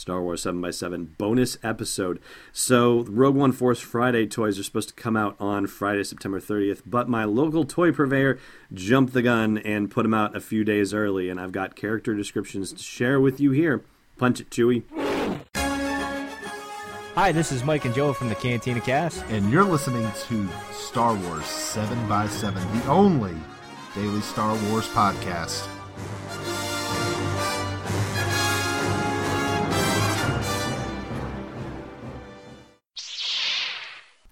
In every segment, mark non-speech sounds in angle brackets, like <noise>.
Star Wars 7x7 bonus episode. So, Rogue One Force Friday toys are supposed to come out on Friday, September 30th, but my local toy purveyor jumped the gun and put them out a few days early, and I've got character descriptions to share with you here. Punch it, Chewie. Hi, this is Mike and Joe from the Cantina Cast. And you're listening to Star Wars 7x7, the only daily Star Wars podcast.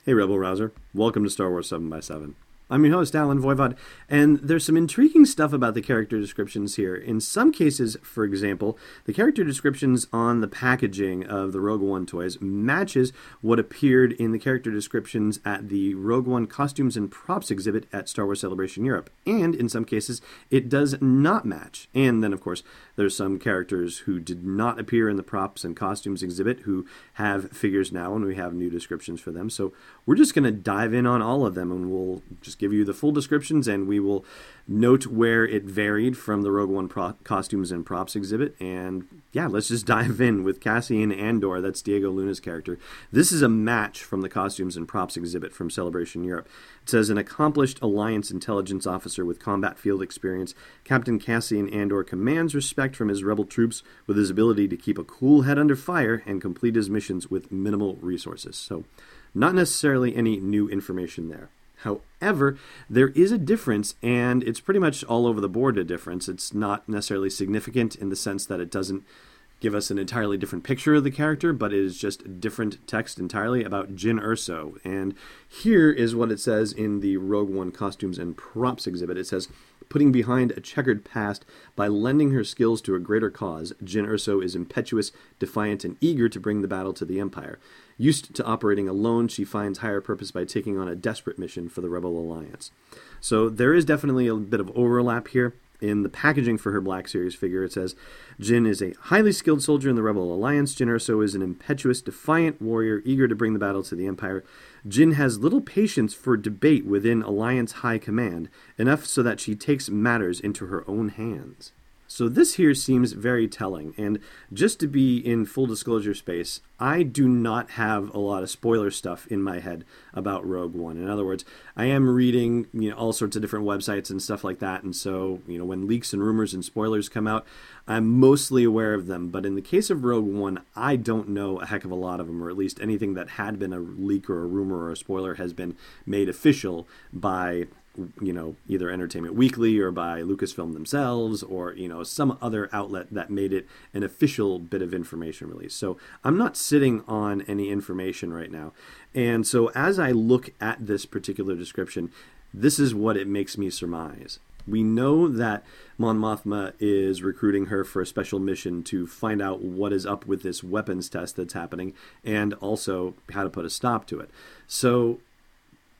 Hey, Rebel Rouser. Welcome to Star Wars 7x7. I'm your host, Allen Voivod, and there's some intriguing stuff about the character descriptions here. In some cases, for example, the character descriptions on the packaging of the Rogue One toys matches what appeared in the character descriptions at the Rogue One costumes and props exhibit at Star Wars Celebration Europe. And in some cases, it does not match. And then, of course, there's some characters who did not appear in the props and costumes exhibit who have figures now, and we have new descriptions for them. So we're just going to dive in on all of them, and we'll just give you the full descriptions, and we will note where it varied from the Rogue One pro- costumes and props exhibit. And yeah, let's just <laughs> dive in with Cassian Andor. That's Diego Luna's character. This is a match from the costumes and props exhibit from Celebration Europe. It says an accomplished Alliance intelligence officer with combat field experience, Captain Cassian Andor commands respect from his rebel troops with his ability to keep a cool head under fire and complete his missions with minimal resources. So, not necessarily any new information there. However, there is a difference, and it's pretty much all over the board a difference. It's not necessarily significant in the sense that it doesn't give us an entirely different picture of the character, but it is just different text entirely about Jyn Erso. And here is what it says in the Rogue One costumes and props exhibit. It says, putting behind a checkered past by lending her skills to a greater cause, Jyn Erso is impetuous, defiant, and eager to bring the battle to the Empire. Used to operating alone, she finds higher purpose by taking on a desperate mission for the Rebel Alliance. So there is definitely a bit of overlap here. In the packaging for her Black Series figure, it says Jyn is a highly skilled soldier in the Rebel Alliance. Jyn Erso is an impetuous, defiant warrior eager to bring the battle to the Empire. Jyn has little patience for debate within Alliance high command, enough so that she takes matters into her own hands. So this here seems very telling. And just to be in full disclosure space, I do not have a lot of spoiler stuff in my head about Rogue One. In other words, I am reading you know all sorts of different websites and stuff like that, and so you know when leaks and rumors and spoilers come out, I'm mostly aware of them. But in the case of Rogue One, I don't know a heck of a lot of them, or at least anything that had been a leak or a rumor or a spoiler has been made official by you know either Entertainment Weekly or by Lucasfilm themselves or you know some other outlet that made it an official bit of information release. So I'm not sitting on any information right now. And so as I look at this particular description, this is what it makes me surmise. We know that Mon Mothma is recruiting her for a special mission to find out what is up with this weapons test that's happening and also how to put a stop to it. So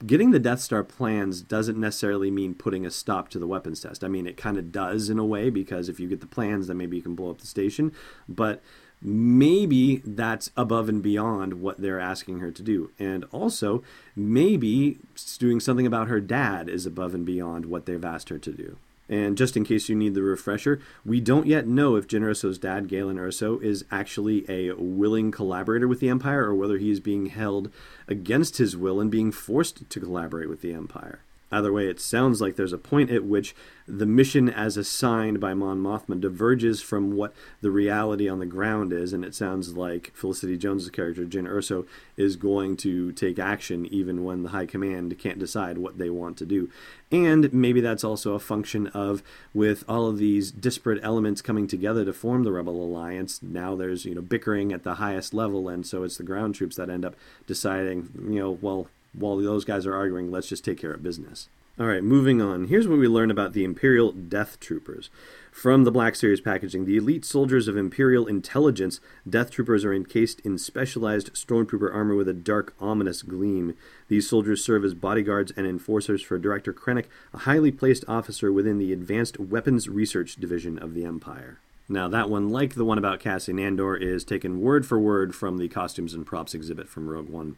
getting the Death Star plans doesn't necessarily mean putting a stop to the weapons test. I mean, it kind of does in a way because if you get the plans, then maybe you can blow up the station. But maybe that's above and beyond what they're asking her to do. And also, maybe doing something about her dad is above and beyond what they've asked her to do. And just in case you need the refresher, we don't yet know if Jyn Erso's dad, Galen Erso, is actually a willing collaborator with the Empire or whether he is being held against his will and being forced to collaborate with the Empire. Either way, it sounds like there's a point at which the mission as assigned by Mon Mothma diverges from what the reality on the ground is, and it sounds like Felicity Jones's character, Jyn Erso, is going to take action even when the High Command can't decide what they want to do. And maybe that's also a function of with all of these disparate elements coming together to form the Rebel Alliance, now there's, you know, bickering at the highest level, and so it's the ground troops that end up deciding, you know, well, while those guys are arguing, let's just take care of business. All right, moving on. Here's what we learn about the Imperial Death Troopers. From the Black Series packaging, the elite soldiers of Imperial intelligence, Death Troopers are encased in specialized Stormtrooper armor with a dark, ominous gleam. These soldiers serve as bodyguards and enforcers for Director Krennic, a highly placed officer within the Advanced Weapons Research Division of the Empire. Now, that one, like the one about Cassian Andor, is taken word for word from the costumes and props exhibit from Rogue One.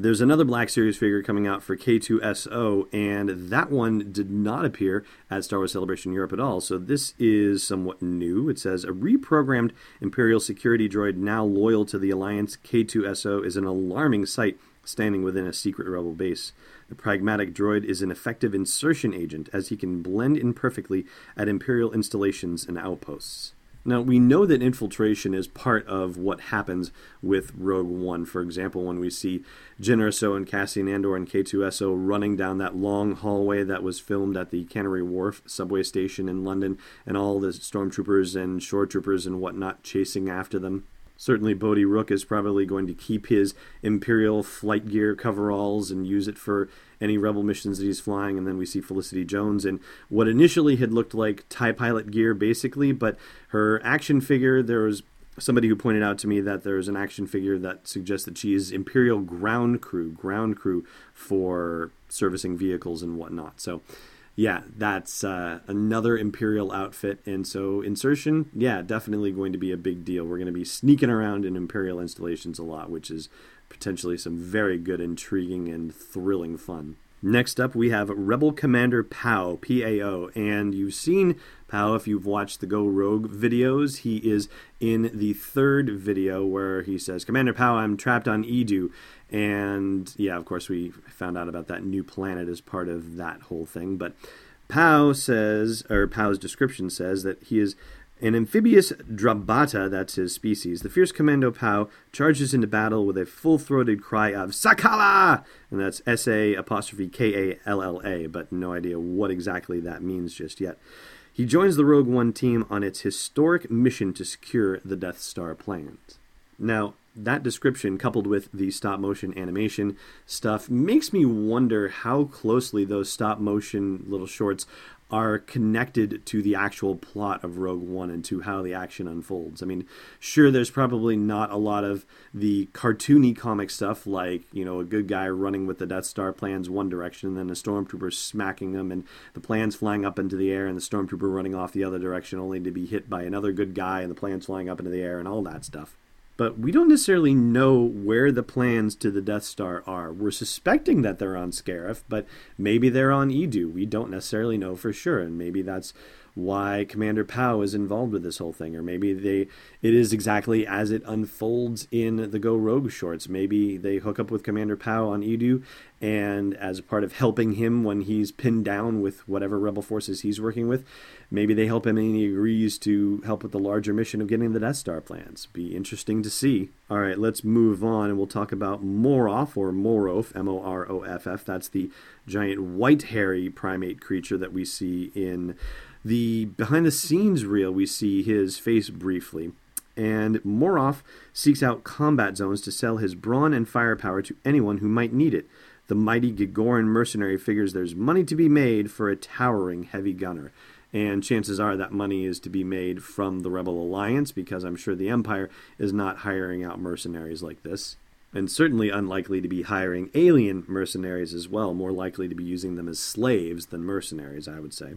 There's another Black Series figure coming out for K2SO, and that one did not appear at Star Wars Celebration Europe at all. So this is somewhat new. It says a reprogrammed Imperial security droid now loyal to the Alliance K2SO is an alarming sight standing within a secret rebel base. The pragmatic droid is an effective insertion agent as he can blend in perfectly at Imperial installations and outposts. Now, we know that infiltration is part of what happens with Rogue One. For example, when we see Jyn Erso and Cassian Andor and K2SO running down that long hallway that was filmed at the Canary Wharf subway station in London, and all the stormtroopers and shore troopers and whatnot chasing after them. Certainly, Bodhi Rook is probably going to keep his Imperial flight gear coveralls and use it for any Rebel missions that he's flying. And then we see Felicity Jones in what initially had looked like TIE pilot gear, basically, but her action figure, there was somebody who pointed out to me that there's an action figure that suggests that she is Imperial ground crew, ground crew for servicing vehicles and whatnot. So yeah, that's uh, another Imperial outfit. And so insertion, yeah, definitely going to be a big deal. We're going to be sneaking around in Imperial installations a lot, which is potentially some very good, intriguing, and thrilling fun. Next up, we have Rebel Commander Pao, P A O. And you've seen Pao if you've watched the Go Rogue videos. He is in the third video where he says, Commander Pao, I'm trapped on Eadu. And yeah, of course, we found out about that new planet as part of that whole thing. But Pao says, or Pao's description says, that he is an amphibious Drabata, that's his species. The fierce commando Pao charges into battle with a full throated cry of Sa'kalla! And that's S A apostrophe K A L L A, but no idea what exactly that means just yet. He joins the Rogue One team on its historic mission to secure the Death Star plans. Now, that description, coupled with the stop motion animation stuff, makes me wonder how closely those stop motion little shorts are connected to the actual plot of Rogue One and to how the action unfolds. I mean, sure, there's probably not a lot of the cartoony comic stuff like, you know, a good guy running with the Death Star plans one direction and then a stormtrooper smacking them and the plans flying up into the air and the stormtrooper running off the other direction only to be hit by another good guy and the plans flying up into the air and all that stuff but we don't necessarily know where the plans to the Death Star are. We're suspecting that they're on Scarif, but maybe they're on Eadu. We don't necessarily know for sure, and maybe that's why Commander Pao is involved with this whole thing, or maybe they it is exactly as it unfolds in the Go Rogue shorts. Maybe they hook up with Commander Pao on Eadu, and as part of helping him when he's pinned down with whatever rebel forces he's working with, maybe they help him and he agrees to help with the larger mission of getting the Death Star plans. Be interesting to see. All right, let's move on and we'll talk about Moroff or Morof, M O R O F F. That's the giant white hairy primate creature that we see in the behind the scenes reel, we see his face briefly. And Moroff seeks out combat zones to sell his brawn and firepower to anyone who might need it. The mighty Gigoran mercenary figures there's money to be made for a towering heavy gunner. And chances are that money is to be made from the Rebel Alliance because I'm sure the Empire is not hiring out mercenaries like this. And certainly unlikely to be hiring alien mercenaries as well, more likely to be using them as slaves than mercenaries, I would say.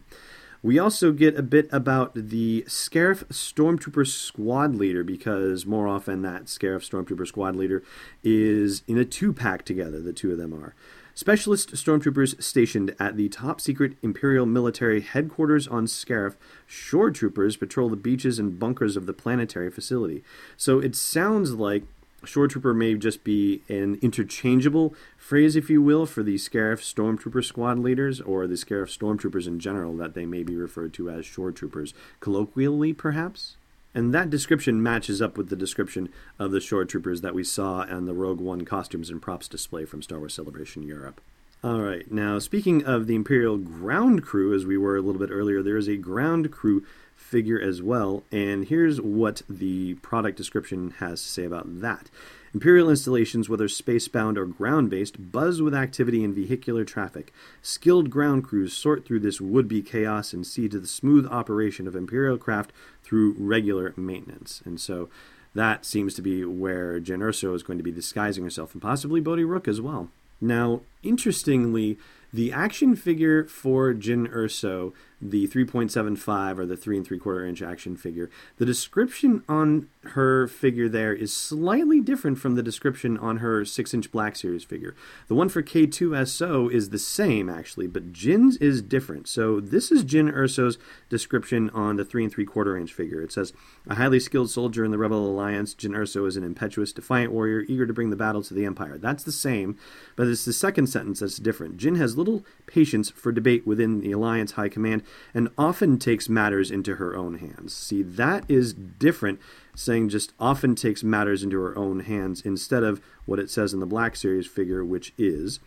We also get a bit about the Scarif Stormtrooper squad leader because Moroff and that Scarif Stormtrooper squad leader is in a two pack together, the two of them are. Specialist stormtroopers stationed at the top secret Imperial military headquarters on Scarif, shore troopers patrol the beaches and bunkers of the planetary facility. So it sounds like Shore Trooper may just be an interchangeable phrase, if you will, for the Scarif Stormtrooper squad leaders or the Scarif Stormtroopers in general, that they may be referred to as Shore Troopers, colloquially, perhaps? And that description matches up with the description of the Shore Troopers that we saw on the Rogue One costumes and props display from Star Wars Celebration Europe. All right, now speaking of the Imperial ground crew, as we were a little bit earlier, there is a ground crew figure as well. And here's what the product description has to say about that. Imperial installations, whether spacebound or ground based, buzz with activity and vehicular traffic. Skilled ground crews sort through this would be chaos and see to the smooth operation of Imperial craft through regular maintenance. And so that seems to be where Jyn Erso is going to be disguising herself, and possibly Bodhi Rook as well. Now, interestingly, the action figure for Jyn Erso the 3.75 or the 3 and 3 quarter inch action figure, the description on her figure there is slightly different from the description on her 6 inch Black Series figure. The one for K2SO is the same, actually, but Jyn's is different. So this is Jyn Erso's description on the 3 and 3 quarter inch figure. It says, A highly skilled soldier in the Rebel Alliance, Jyn Erso is an impetuous, defiant warrior eager to bring the battle to the Empire. That's the same, but it's the second sentence that's different. Jyn has little patience for debate within the Alliance High Command and often takes matters into her own hands. See, that is different, saying just often takes matters into her own hands instead of what it says in the Black Series figure, which is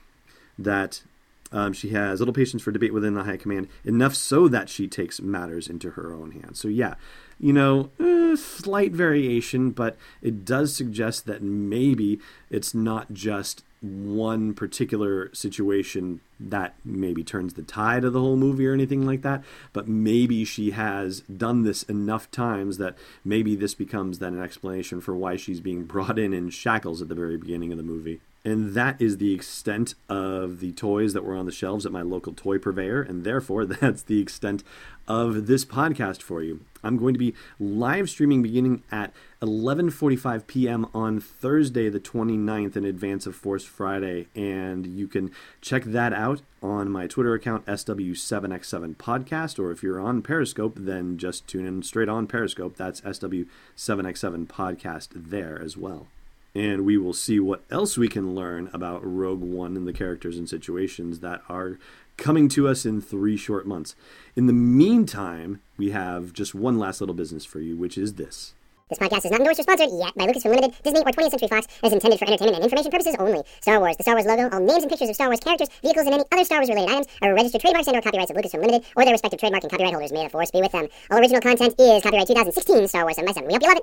that um, she has little patience for debate within the high command, enough so that she takes matters into her own hands. So, yeah, you know, eh, slight variation, but it does suggest that maybe it's not just one particular situation that maybe turns the tide of the whole movie or anything like that, but maybe she has done this enough times that maybe this becomes then an explanation for why she's being <laughs> brought in in shackles at the very beginning of the movie. And that is the extent of the toys that were on the shelves at my local toy purveyor, and therefore <laughs> that's the extent of this podcast for you. I'm going to be live streaming beginning at 11:45 p.m. on Thursday the 29th in advance of Force Friday and you can check that out on my Twitter account SW7x7 podcast or if you're on Periscope then just tune in straight on Periscope that's SW7x7 podcast there as well and we will see what else we can learn about Rogue One and the characters and situations that are coming to us in three short months. In the meantime, we have just one last little business for you, which is this. This podcast is not endorsed or sponsored yet by Lucasfilm Limited, Disney, or 20th Century Fox, and is intended for entertainment and information purposes only. Star Wars, the Star Wars logo, all names and pictures of Star Wars characters, vehicles, and any other Star Wars related items are registered trademarks and or copyrights of Lucasfilm Limited or their respective trademark and copyright holders. May the force be with them. All original content is copyright 2016 Star Wars 7 by 7. We hope you love it.